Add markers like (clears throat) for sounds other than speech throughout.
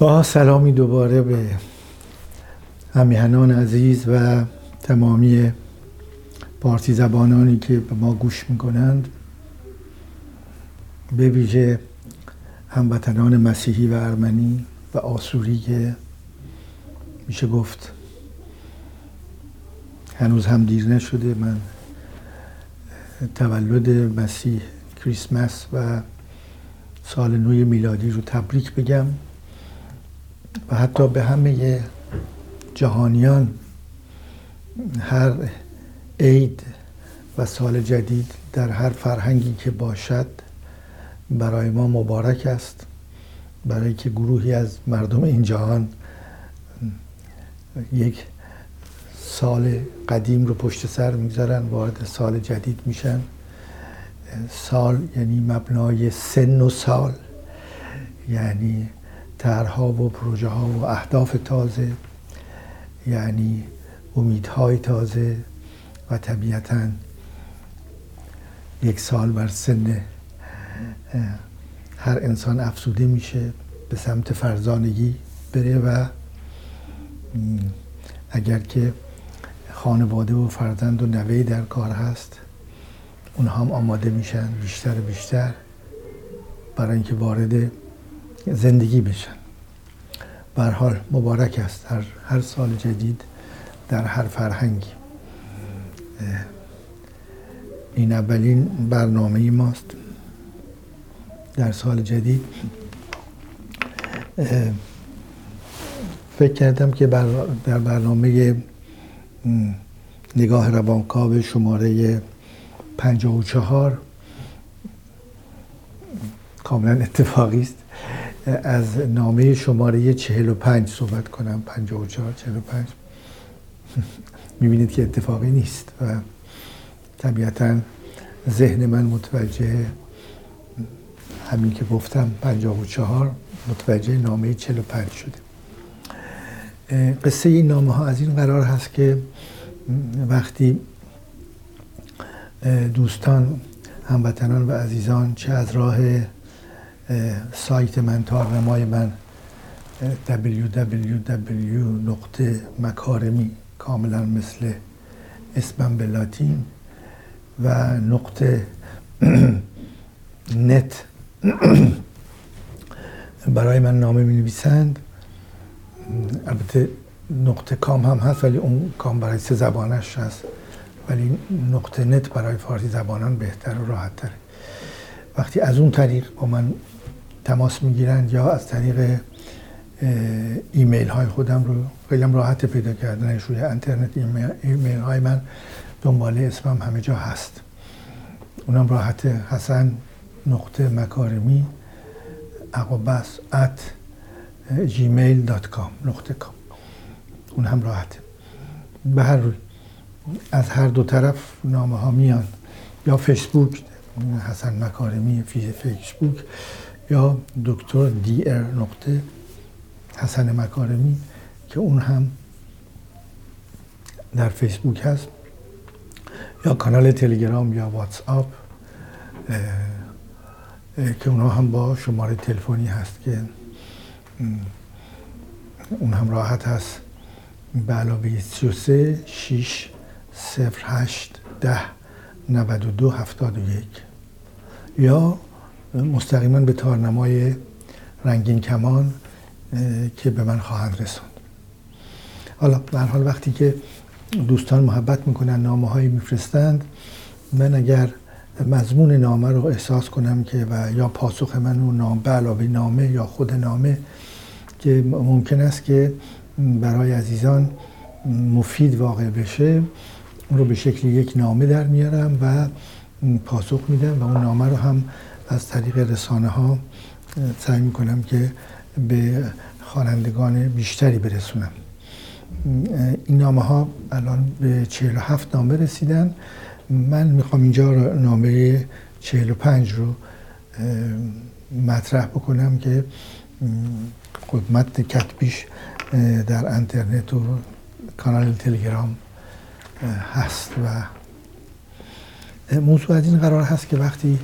با سلامی دوباره به همیهنان عزیز و تمامی پارتی زبانانی که به ما گوش می‌کنند به ویژه هموطنان مسیحی و ارمنی و آسوری که میشه گفت هنوز هم دیر نشده من تولد مسیح کریسمس و سال نوی میلادی رو تبریک بگم. و حتی به همه جهانیان هر عید و سال جدید در هر فرهنگی که باشد برای ما مبارک است برای که گروهی از مردم این جهان یک سال قدیم رو پشت سر می‌ذارن وارد سال جدید میشن. سال یعنی مبنای سن و سال یعنی طرحها و پروژه ها و اهداف تازه یعنی امیدهای تازه و طبیعتا یک سال بر سن هر انسان افسوده میشه به سمت فرزانگی بره و اگر که خانواده و فرزند و نوه در کار هست اونها هم آماده میشن بیشتر و بیشتر برای اینکه وارد زندگی بشن. بر حال مبارک است. در هر سال جدید در هر فرهنگی این اولین برنامه ماست. در سال جدید. فکر کردم که در برنامه نگاه روانکاو شماره 54 کاملا اتفاقی است. از نامه شماره 45 صحبت کنم. 54 45 می‌بینید که اتفاقی نیست و طبیعتا ذهن من متوجه همین که گفتم 54 متوجه نامه 45 شده. قصه این نامه ها از این قرار هست که وقتی دوستان هموطنان و عزیزان چه از راه سایت من تارنمای من www کاملا مثل اسمم به لاتین و نقطه (clears throat) net (clears throat) برای من نامه می نویسند البته نقطه com هم هست ولی اون com برای سه زبانش هست. ولی نقطه net برای فارسی زبانان بهتر و راحت تره وقتی از اون طریق با من تماس می‌گیرند یا از طریق ایمیل های خودم رو خیلی راحت پیدا کردنش روی اینترنت. ایمیل های من دنبال اسمم همه جا هست. اونم راحت حسن نقطه مکارمی arobase at Gmail dot com نقطه com اون هم راحته. به هر روی از هر دو طرف نامه ها میان. یا فیسبوک حسن مکارمی فی فیسبوک. یا دکتر دی ار نقطه حسن مکارمی که اون هم در فیسبوک هست یا کانال تلگرام یا واتس آپ که اونها هم با شماره تلفنی هست که اون هم راحت هست. به علاوه 33 6 08 10 92 71 یا مستقیما به تارنمای رنگین کمان که به من خواهند رسوند حالا به حال وقتی که دوستان محبت می‌کنن نامه هایی میفرستند من اگر مضمون نامه رو احساس کنم که و یا پاسخ من اون نام به علاوه نامه یا خود نامه که ممکن است که برای عزیزان مفید واقع بشه اون رو به شکل یک نامه در میارم و پاسخ میدم و اون نامه رو هم از طریق رسانه ها سعی می‌کنم که به خوانندگان بیشتری برسونم. این نامه ها الان به 47 نامه رسیدن. من می‌خوام اینجا نامه 45 رو مطرح بکنم که خدمت کتبیش در انترنت و کانال تلگرام هست و موضوع از این قرار هست که وقتی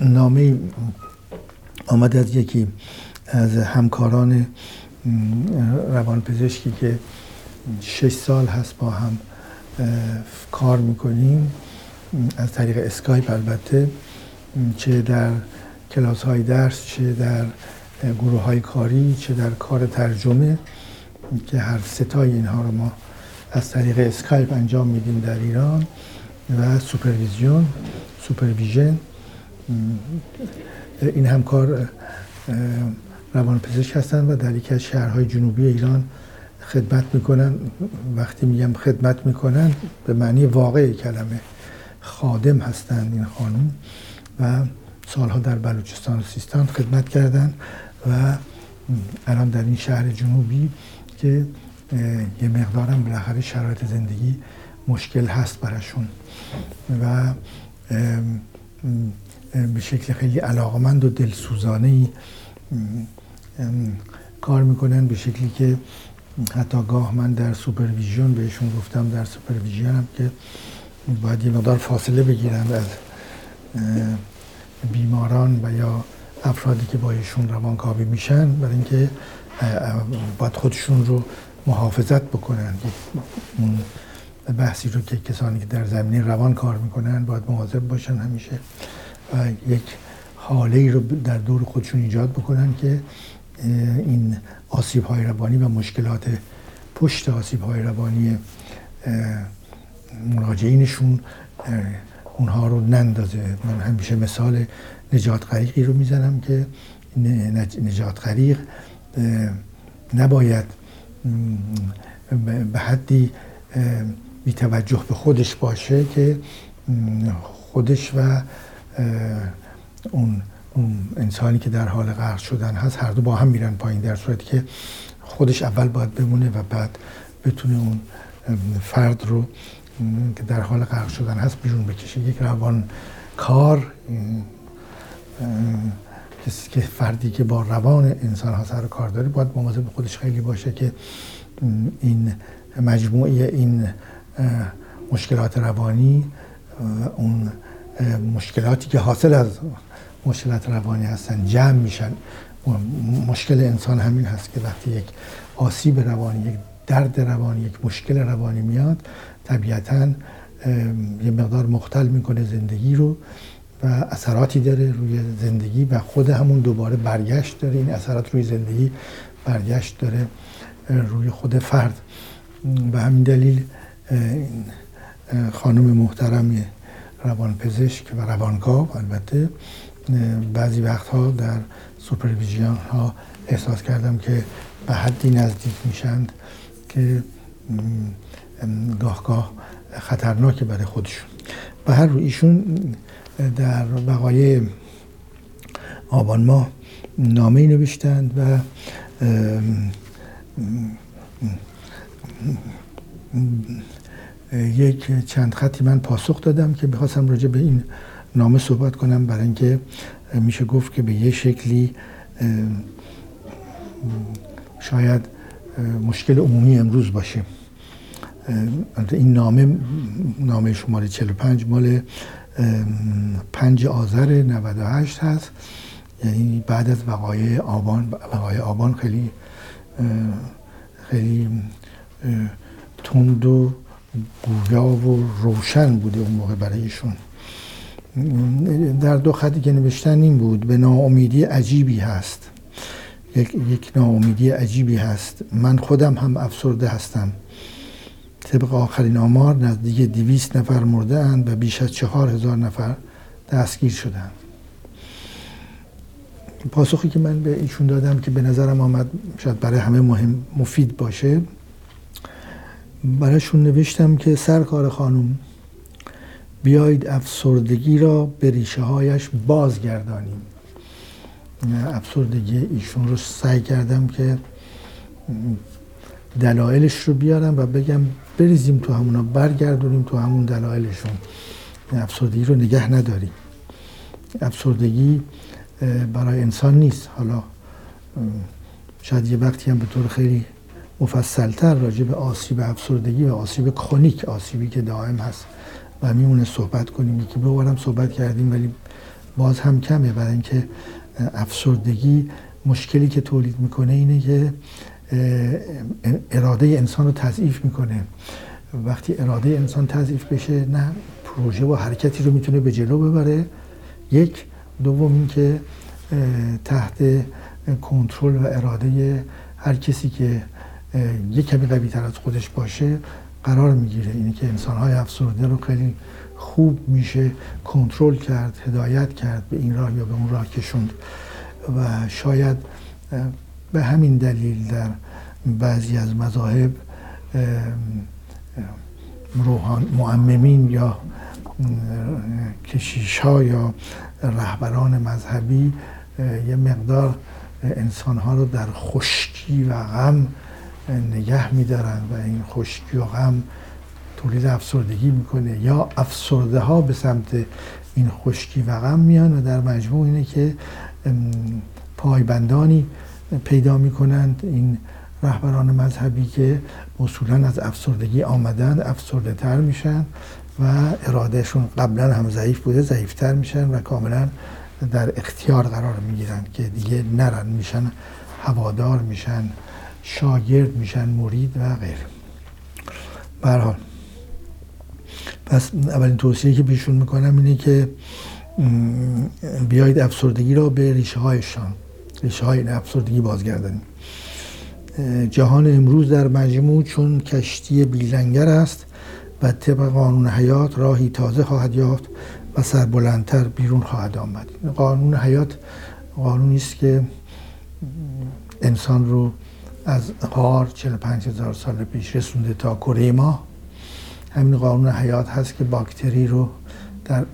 نامه آمد از یکی از همکاران روانپزشکی که شش سال هست با هم کار می‌کنیم. از طریق اسکایپ البته چه در کلاس های درس چه در گروه های کاری چه در کار ترجمه که هر ستای اینها رو ما از طریق اسکایپ انجام میدیم در ایران. و supervision supervision. این همکار روان پزشک هستن و در یکی از شهرهای جنوبی ایران خدمت می‌کنن. وقتی میگم خدمت می‌کنن به معنی واقعی کلمه خادم هستند این خانم و سالها در بلوچستان و سیستان خدمت کردن و الان در این شهر جنوبی که یه مقدارم بالاخره شرایط زندگی مشکل هست براشون و به شکل خیلی علاقمند و دلسوزانه کار می‌کنن به شکلی که حتی گاه من در supervision بهشون گفتم در supervision که باید یه مقدار فاصله بگیرن از بیماران و یا افرادی که با ایشون روانکاوی میشن برای اینکه باید خودشون رو محافظت بکنن. بحثی رو که کسانی که در زمینه روان کار می‌کنن باید مواظب باشن همیشه و یک حاله ای رو در دور خودشون ایجاد بکنن که این آسیب های روانی و مشکلات پشت آسیب های روانی مراجعینشون اونها رو نندازه. من همیشه مثال نجات غریقی رو می‌زنم که نجات غریق نباید به حدی بی توجه به خودش باشه که خودش و اون انسانی که در حال غرق شدن هست هر دو با هم میرن پایین در صورتی که خودش اول باید بمونه و بعد بتونه اون فرد رو که در حال غرق شدن هست بیرون بکشه. یک روان کار که فردی که با روان انسان ها سر کار داره باید مواظب خودش خیلی باشه که این مجموعه این مشکلات روانی اون مشکلاتی که حاصل از مشکلات روانی هستن جمع میشن. مشکل انسان همین هست که وقتی یک آسیب روانی یک درد روانی یک مشکل روانی میاد طبیعتا یه مقدار مختل می‌کنه زندگی رو و اثراتی داره روی زندگی و خود همون دوباره برگشت داره. این اثرات روی زندگی برگشت داره روی خود فرد. به همین دلیل خانم محترم روانپزشک و روانکاو البته بعضی وقتها در سوپرویژن ها احساس کردم که به حدی نزدیک میشند که گاه گاه خطرناک برای خودشون. به هر روی ایشون در وقایع آبان ماه نامه نوشتند و یک چند خطی من پاسخ دادم که بخواستم راجع به این نامه صحبت کنم برای اینکه میشه گفت که به یه شکلی شاید مشکل عمومی امروز باشه. این نامه نامه شماره 45 مال 5 آذر 98 هست. یعنی بعد از وقایع آبان وقایع آبان خیلی خیلی تند و گویا و روشن بوده اون موقع برایشون در دو خطی که نوشتن این بود به ناامیدی عجیبی هست. یک, یک ناامیدی عجیبی هست. من خودم هم افسرده هستم. طبق آخرین آمار نزدیک دویست نفر مرده اند و بیش از چهار هزار نفر دستگیر شدند پاسخی که من به ایشون دادم که به نظرم آمد شاید برای همه مهم مفید باشه برایشون نوشتم که سرکار خانم بیایید افسردگی را به ریشه هایش بازگردانیم. افسردگی ایشون رو سعی کردم که دلایلش رو بیارم و بگم بریزیم تو همونا برگردونیم تو همون دلایلشون. افسردگی رو نگه نداریم. افسردگی برای انسان نیست. حالا شاید یه وقتی هم به طور خیلی مفصلتر راجع به آسیب افسردگی و آسیب کرونیک آسیبی که دائم هست. و میمونه صحبت کنیم. یکی بارم صحبت کردیم ولی باز هم کمه. برای اینکه افسردگی مشکلی که تولید می‌کنه اینه که اراده انسان رو تضعیف می‌کنه. وقتی اراده انسان تضعیف بشه نه پروژه و حرکتی رو می‌تونه به جلو ببره. یک. دوم اینکه تحت کنترل و اراده هر کسی که یک کمی قوی تر از خودش باشه قرار می‌گیره. اینه که انسان های افسرده رو خیلی خوب میشه کنترل کرد هدایت کرد به این راه یا به اون راه کشوند. و شاید به همین دلیل در بعضی از مذاهب روحان معممین یا کشیش ها یا رهبران مذهبی یه مقدار انسان ها رو در خشکی و غم نگه میدارن و این خشکی و غم تولید افسردگی می‌کنه یا افسرده ها به سمت این خشکی و غم میان و در مجموع اینه که پایبندانی پیدا می‌کنند. این رهبران مذهبی که اصولا از افسردگی آمدن افسرده تر میشن و ارادهشون قبلا هم ضعیف بوده ضعیفتر میشن و کاملا در اختیار قرار می‌گیرن که دیگه نرن میشن هوادار میشن. شاگرد میشن مرید و غیره. برحال پس اولین توصیه که بیشون می‌کنم اینه که بیایید افسردگی را به ریشه هایشان ریشه های این افسردگی بازگردانیم. جهان امروز در مجموع چون کشتی بیلنگر است و طبق قانون حیات راهی تازه خواهد یافت و سربلندتر بیرون خواهد آمد. قانون حیات قانونی است که انسان رو از غار 45 هزار سال پیش رسونده تا کره ما. همین قانون حیات هست که باکتری رو در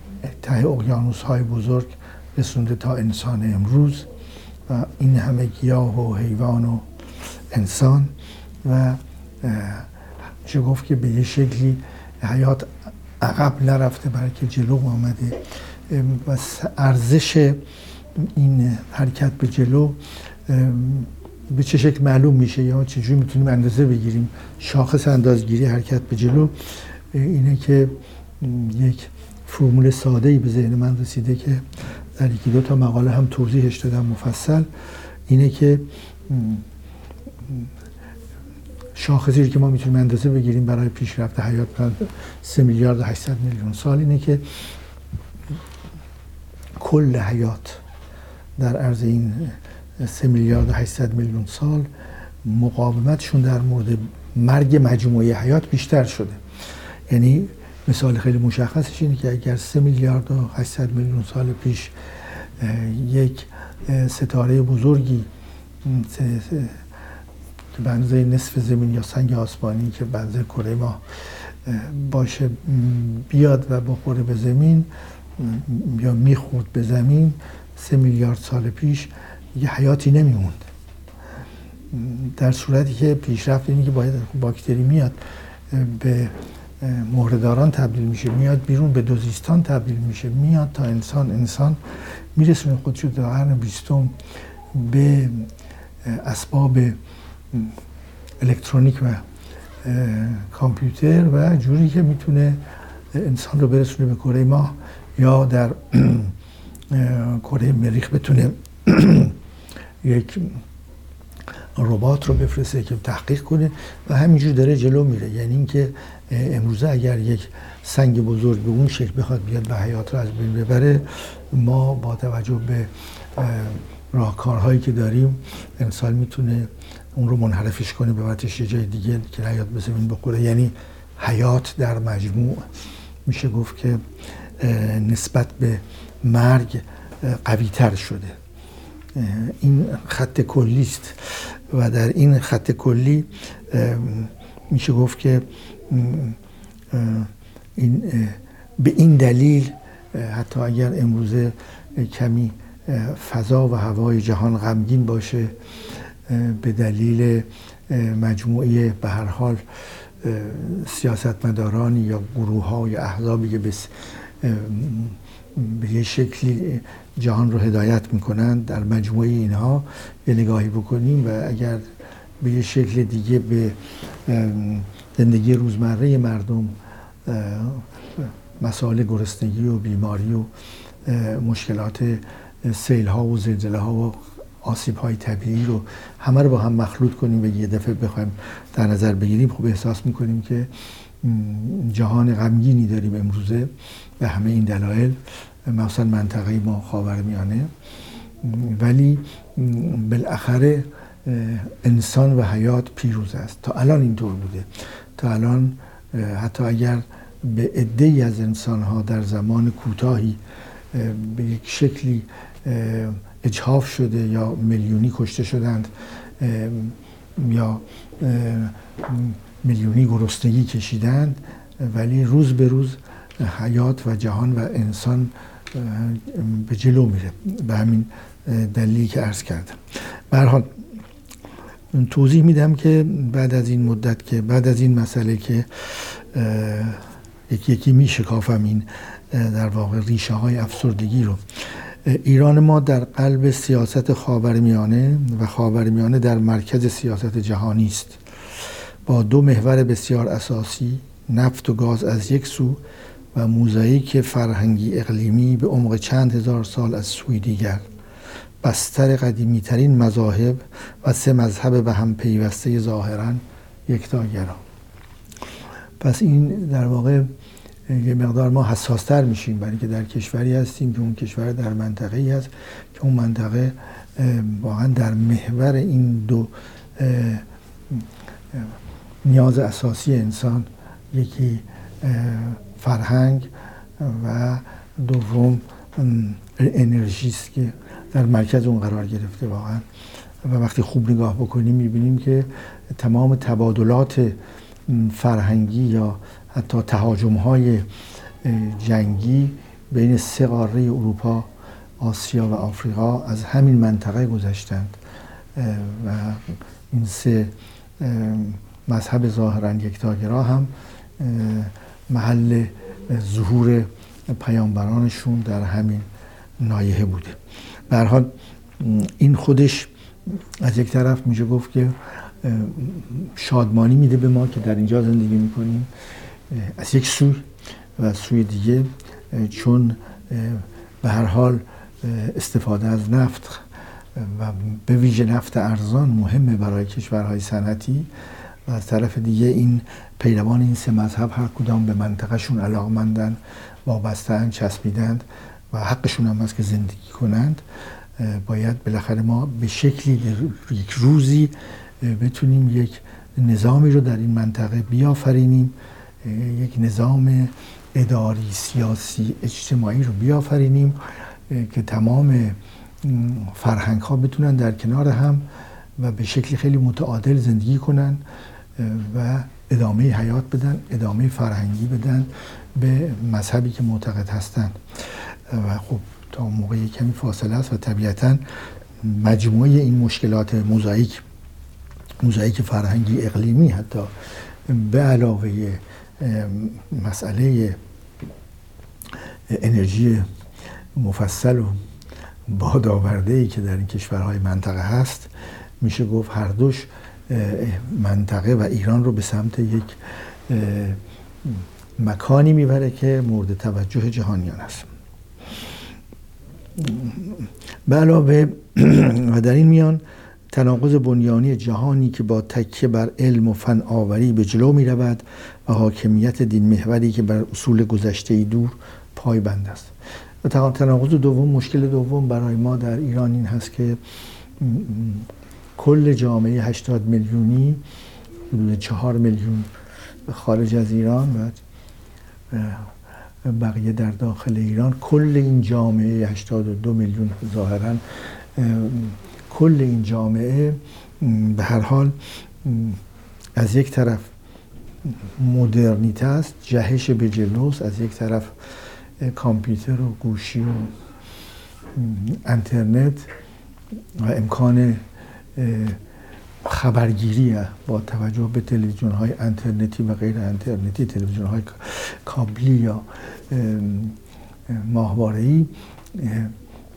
ته اقیانوس های بزرگ رسونده تا انسان امروز و این همه گیاه و حیوان و انسان و چه گفت که به یه شکلی حیات عقب نرفته برای که جلو آمده. و ارزش این حرکت به جلو به چه شکل معلوم میشه یا چجوری می‌تونیم اندازه بگیریم؟ شاخص اندازگیری حرکت به جلو اینه که یک فرمول ساده ای به ذهن من رسیده که در یکی دو تا مقاله هم توضیحش دادم مفصل. اینه که شاخصی که ما می‌تونیم اندازه بگیریم برای پیشرفت حیات سه میلیارد و 800 میلیون سال اینه که کل حیات در عرض این سه میلیارد و 800 میلیون سال مقاومتشون در مورد مرگ مجموعه حیات بیشتر شده. یعنی مثال خیلی مشخصش اینه که اگر سه میلیارد و 800 میلیون سال پیش یک ستاره بزرگی که بنزه نصف زمین یا سنگ آسمانی که بنزه کره ما باشه بیاد و بخوره به زمین یا می‌خورد به زمین سه میلیارد سال پیش یه حیاتی نمیموند. در صورتی که پیشرفت اینه که باید باکتری میاد به مهرداران تبدیل میشه میاد بیرون به دوزیستان تبدیل میشه میاد تا انسان انسان میرسونه خودشو در قرن بیستم به اسباب الکترونیک و کامپیوتر و جوری که می‌تونه انسان رو برسونه به کره ماه یا در کره مریخ بتونه (clears throat) یک ربات رو بفرسته که تحقیق کنه و همینجور داره جلو میره. یعنی اینکه امروزه اگر یک سنگ بزرگ به اون شکل بخواد بیاد و حیات رو از بین ببره ما با توجه به راهکارهایی که داریم انسان می‌تونه اون رو منحرفش کنه ببرتش یه جای دیگه که حیات به زمین بخوره. یعنی حیات در مجموع میشه گفت که نسبت به مرگ قوی تر شده. این خط کلی است. و در این خط کلی میشه گفت که این به این دلیل حتی اگر امروزه کمی فضا و هوای جهان غمگین باشه به دلیل مجموعه به هر حال سیاستمدارانی یا گروه ها یا احزابی که به یه شکلی جهان رو هدایت می‌کنن در مجموعه اینها یه نگاهی بکنیم و اگر به یه شکل دیگه به زندگی روزمره مردم مسائل گرسنگی و بیماری و مشکلات سیل ها و زلزله ها و آسیب های طبیعی رو همه رو با هم مخلوط کنیم و یه دفعه بخوایم در نظر بگیریم خب احساس می‌کنیم که جهان غمگینی داریم امروزه به همه این دلایل. مثلا منطقه ما خاورمیانه. ولی بالاخره انسان و حیات پیروز است. تا الان اینطور بوده. تا الان حتی اگر به عده از انسان ها در زمان کوتاهی به یک شکلی اجهاف شده یا میلیونی کشته شدند یا میلیونی گرسنگی کشیدند ولی روز به روز حیات و جهان و انسان به جلو میره. به همین دلیلی که عرض کردم. حال توضیح میدم که بعد از این مدت که بعد از این مسئله که یکی یکی می شکافم این در واقع ریشه های افسردگی رو. ایران ما در قلب سیاست خاورمیانه و خاورمیانه در مرکز سیاست جهانی است. با دو محور بسیار اساسی نفت و گاز از یک سو و موزاییک فرهنگی اقلیمی به عمق چند هزار سال از سوی دیگر. بستر قدیمی ترین مذاهب و سه مذهب به هم پیوسته ظاهرا یکتاگرا پس این در واقع یه مقدار ما حساستر میشیم برای که در کشوری هستیم که اون کشور در منطقه ای هست که اون منطقه واقعا در محور این دو نیاز اساسی انسان یکی فرهنگ و دوم انرژی است که در مرکز اون قرار گرفته واقعا. و وقتی خوب نگاه بکنیم می‌بینیم که تمام تبادلات فرهنگی یا حتی تهاجم های جنگی بین سه قاره اروپا آسیا و آفریقا از همین منطقه گذشتند. و این سه مذهب ظاهرا یکتاگرا هم محل ظهور پیامبرانشون در همین نایه بوده. به حال این خودش از یک طرف میشه گفت که شادمانی میده به ما که در اینجا زندگی می‌کنیم از یک سوی و سوی دیگه چون به هر حال استفاده از نفت و به ویژه نفت ارزان مهمه برای کشورهای صنعتی. و از طرف دیگه این پیروان این سه مذهب هر کدام به منطقهشون علاقمندن وابستن چسبیدند و حقشون هم هست که زندگی کنند. باید بالاخره ما به شکلی یک روزی بتونیم یک نظامی رو در این منطقه بیافرینیم یک نظام اداری سیاسی اجتماعی رو بیافرینیم که تمام فرهنگ ها بتونن در کنار هم و به شکلی خیلی متعادل زندگی کنن. و ادامه حیات بدن ادامه فرهنگی بدن به مذهبی که معتقد هستند. و خب تا موقعی کمی فاصله است و طبیعتا مجموعه این مشکلات موزاییک موزاییک فرهنگی اقلیمی حتی به علاوه مسئله انرژی مفصل و بادآورده ای که در این کشورهای منطقه هست میشه گفت هر دوش منطقه و ایران رو به سمت یک مکانی می‌بره که مورد توجه جهانیان است. به علاوه و در این میان تناقض بنیانی جهانی که با تکیه بر علم و فن آوری به جلو می رود و حاکمیت دین محوری که بر اصول گذشته دور پایبند است. و تناقض دوم مشکل دوم برای ما در ایران این هست که کل جامعه 80 میلیونی حدود 4 میلیون خارج از ایران و بقیه در داخل ایران کل این جامعه 82 میلیون ظاهرا کل این جامعه به هر حال از یک طرف مدرنیته است جهش به جلوس از یک طرف کامپیوتر و گوشی و انترنت و امکان خبرگیری با توجه به تلویزیون های انترنتی و غیر انترنتی تلویزیون های کابلی یا ماهواره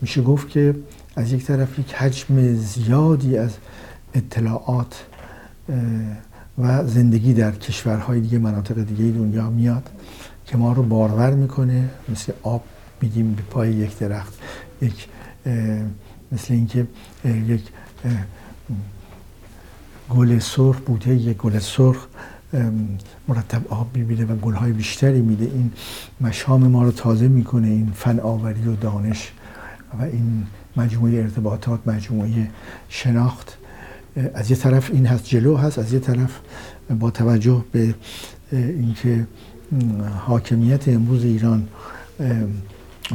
میشه گفت که از یک طرف یک حجم زیادی از اطلاعات و زندگی در کشورهای دیگه مناطق دیگه دنیا میاد که ما رو بارور می‌کنه. مثل آب میدیم به پای یک درخت یک مثل اینکه یک گل سرخ بوته یک گل سرخ مرتب آب می‌بینه و گلهای بیشتری میده. این مشام ما رو تازه می‌کنه این فن آوری و دانش و این مجموعه ارتباطات مجموعه شناخت. از یه طرف این هست جلو هست از یه طرف با توجه به اینکه حاکمیت امروز ایران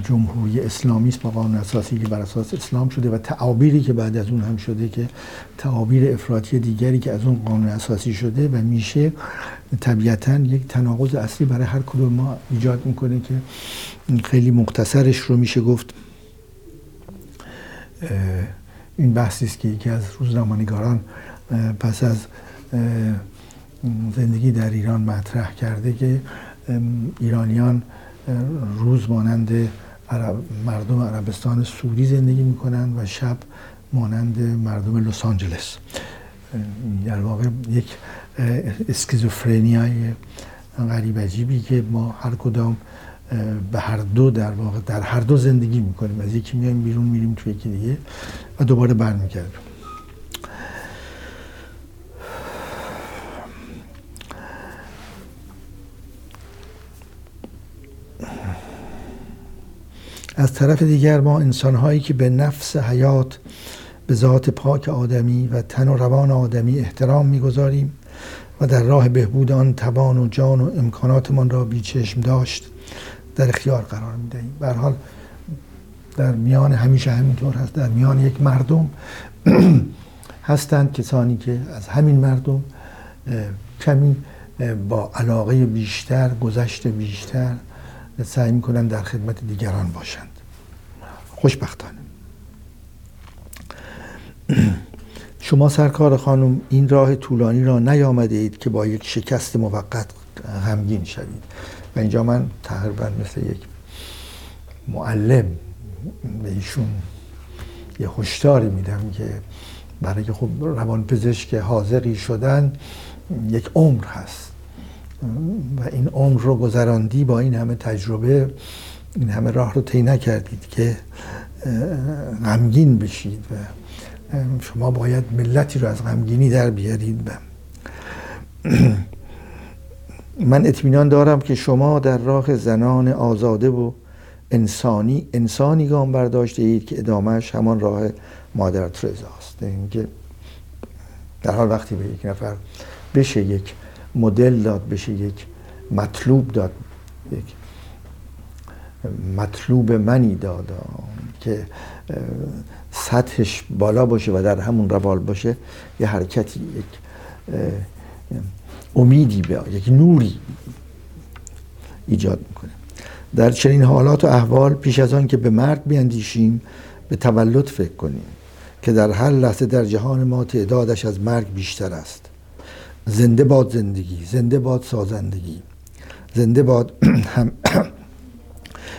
جمهوری اسلامی است با قانون اساسی که بر اساس اسلام شده و تعابیری که بعد از اون هم شده که تعابیر افراطی دیگری که از اون قانون اساسی شده و میشه طبیعتا یک تناقض اصلی برای هر کدوم ما ایجاد می‌کنه که خیلی مختصرش رو میشه گفت. این بحثی است که یکی از روزنامه‌نگاران پس از زندگی در ایران مطرح کرده که ایرانیان روز مانند مردم عربستان سعودی زندگی می‌کنند و شب مانند مردم لس آنجلس. در واقع یک اسکیزوفرنیای غریب عجیبی که ما هر کدام به هر دو در واقع در هر دو زندگی می‌کنیم. از یکی میایم بیرون میریم توی یکی دیگه و دوباره برمیگردیم. از طرف دیگر ما انسانهایی که به نفس حیات به ذات پاک آدمی و تن و روان آدمی احترام می‌گذاریم و در راه بهبود آن توان و جان و امکاناتمان را بیچشم داشت در اختیار قرار می‌دهیم. به حال در میان همیشه همینطور هست. در میان یک مردم (clears throat) هستند کسانی که از همین مردم کمی با علاقه بیشتر گذشت بیشتر سعی می‌کنن در خدمت دیگران باشند. خوشبختانه. شما سرکار خانم این راه طولانی را نیامده اید که با یک شکست موقت غمگین شوید. و اینجا من تقریبا مثل یک معلم به ایشون یه هشداری میدم که برای خب روان پزشک حاضری شدن یک عمر هست. و این عمر رو گذراندی با این همه تجربه این همه راه رو طی نکردید که غمگین بشید و شما باید ملتی رو از غمگینی در بیارید (clears throat) من اطمینان دارم که شما در راه زنان آزاده و انسانی انسانی گام برداشته اید که ادامهش همان راه مادر ترزا است اینکه در حال وقتی به یک نفر بشه یک مدل داد بشه یک مطلوب داد یک مطلوب منی داد که سطحش بالا باشه و در همون روال باشه یه حرکتی یک امیدی به یک نوری ایجاد می‌کنه. در چنین حالات و احوال پیش از آن که به مرگ بیاندیشیم به تولد فکر کنیم که در هر لحظه در جهان ما تعدادش از مرگ بیشتر است. زنده باد زندگی زنده باد سازندگی زنده باد (clears throat) هم (clears throat)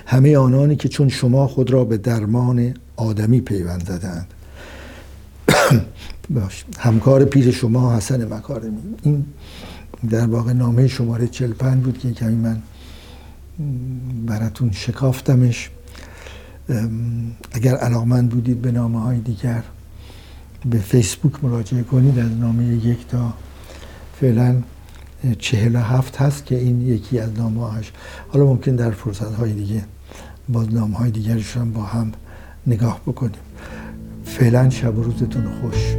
همه آنانی که چون شما خود را به درمان آدمی پیوند زدند. (clears throat) همکار پیر شما حسن مکارمی. این در واقع نامه شماره 45 بود که کمی من براتون شکافتمش. اگر علاقمند بودید به نامه های دیگر به فیسبوک مراجعه کنید از نامه یک تا فعلا چهل هفت هست که این یکی از نامه هاش حالا ممکن در فرصت های دیگه باز نامه های دیگرش با هم نگاه بکنیم. فعلا شب و روزتون خوش.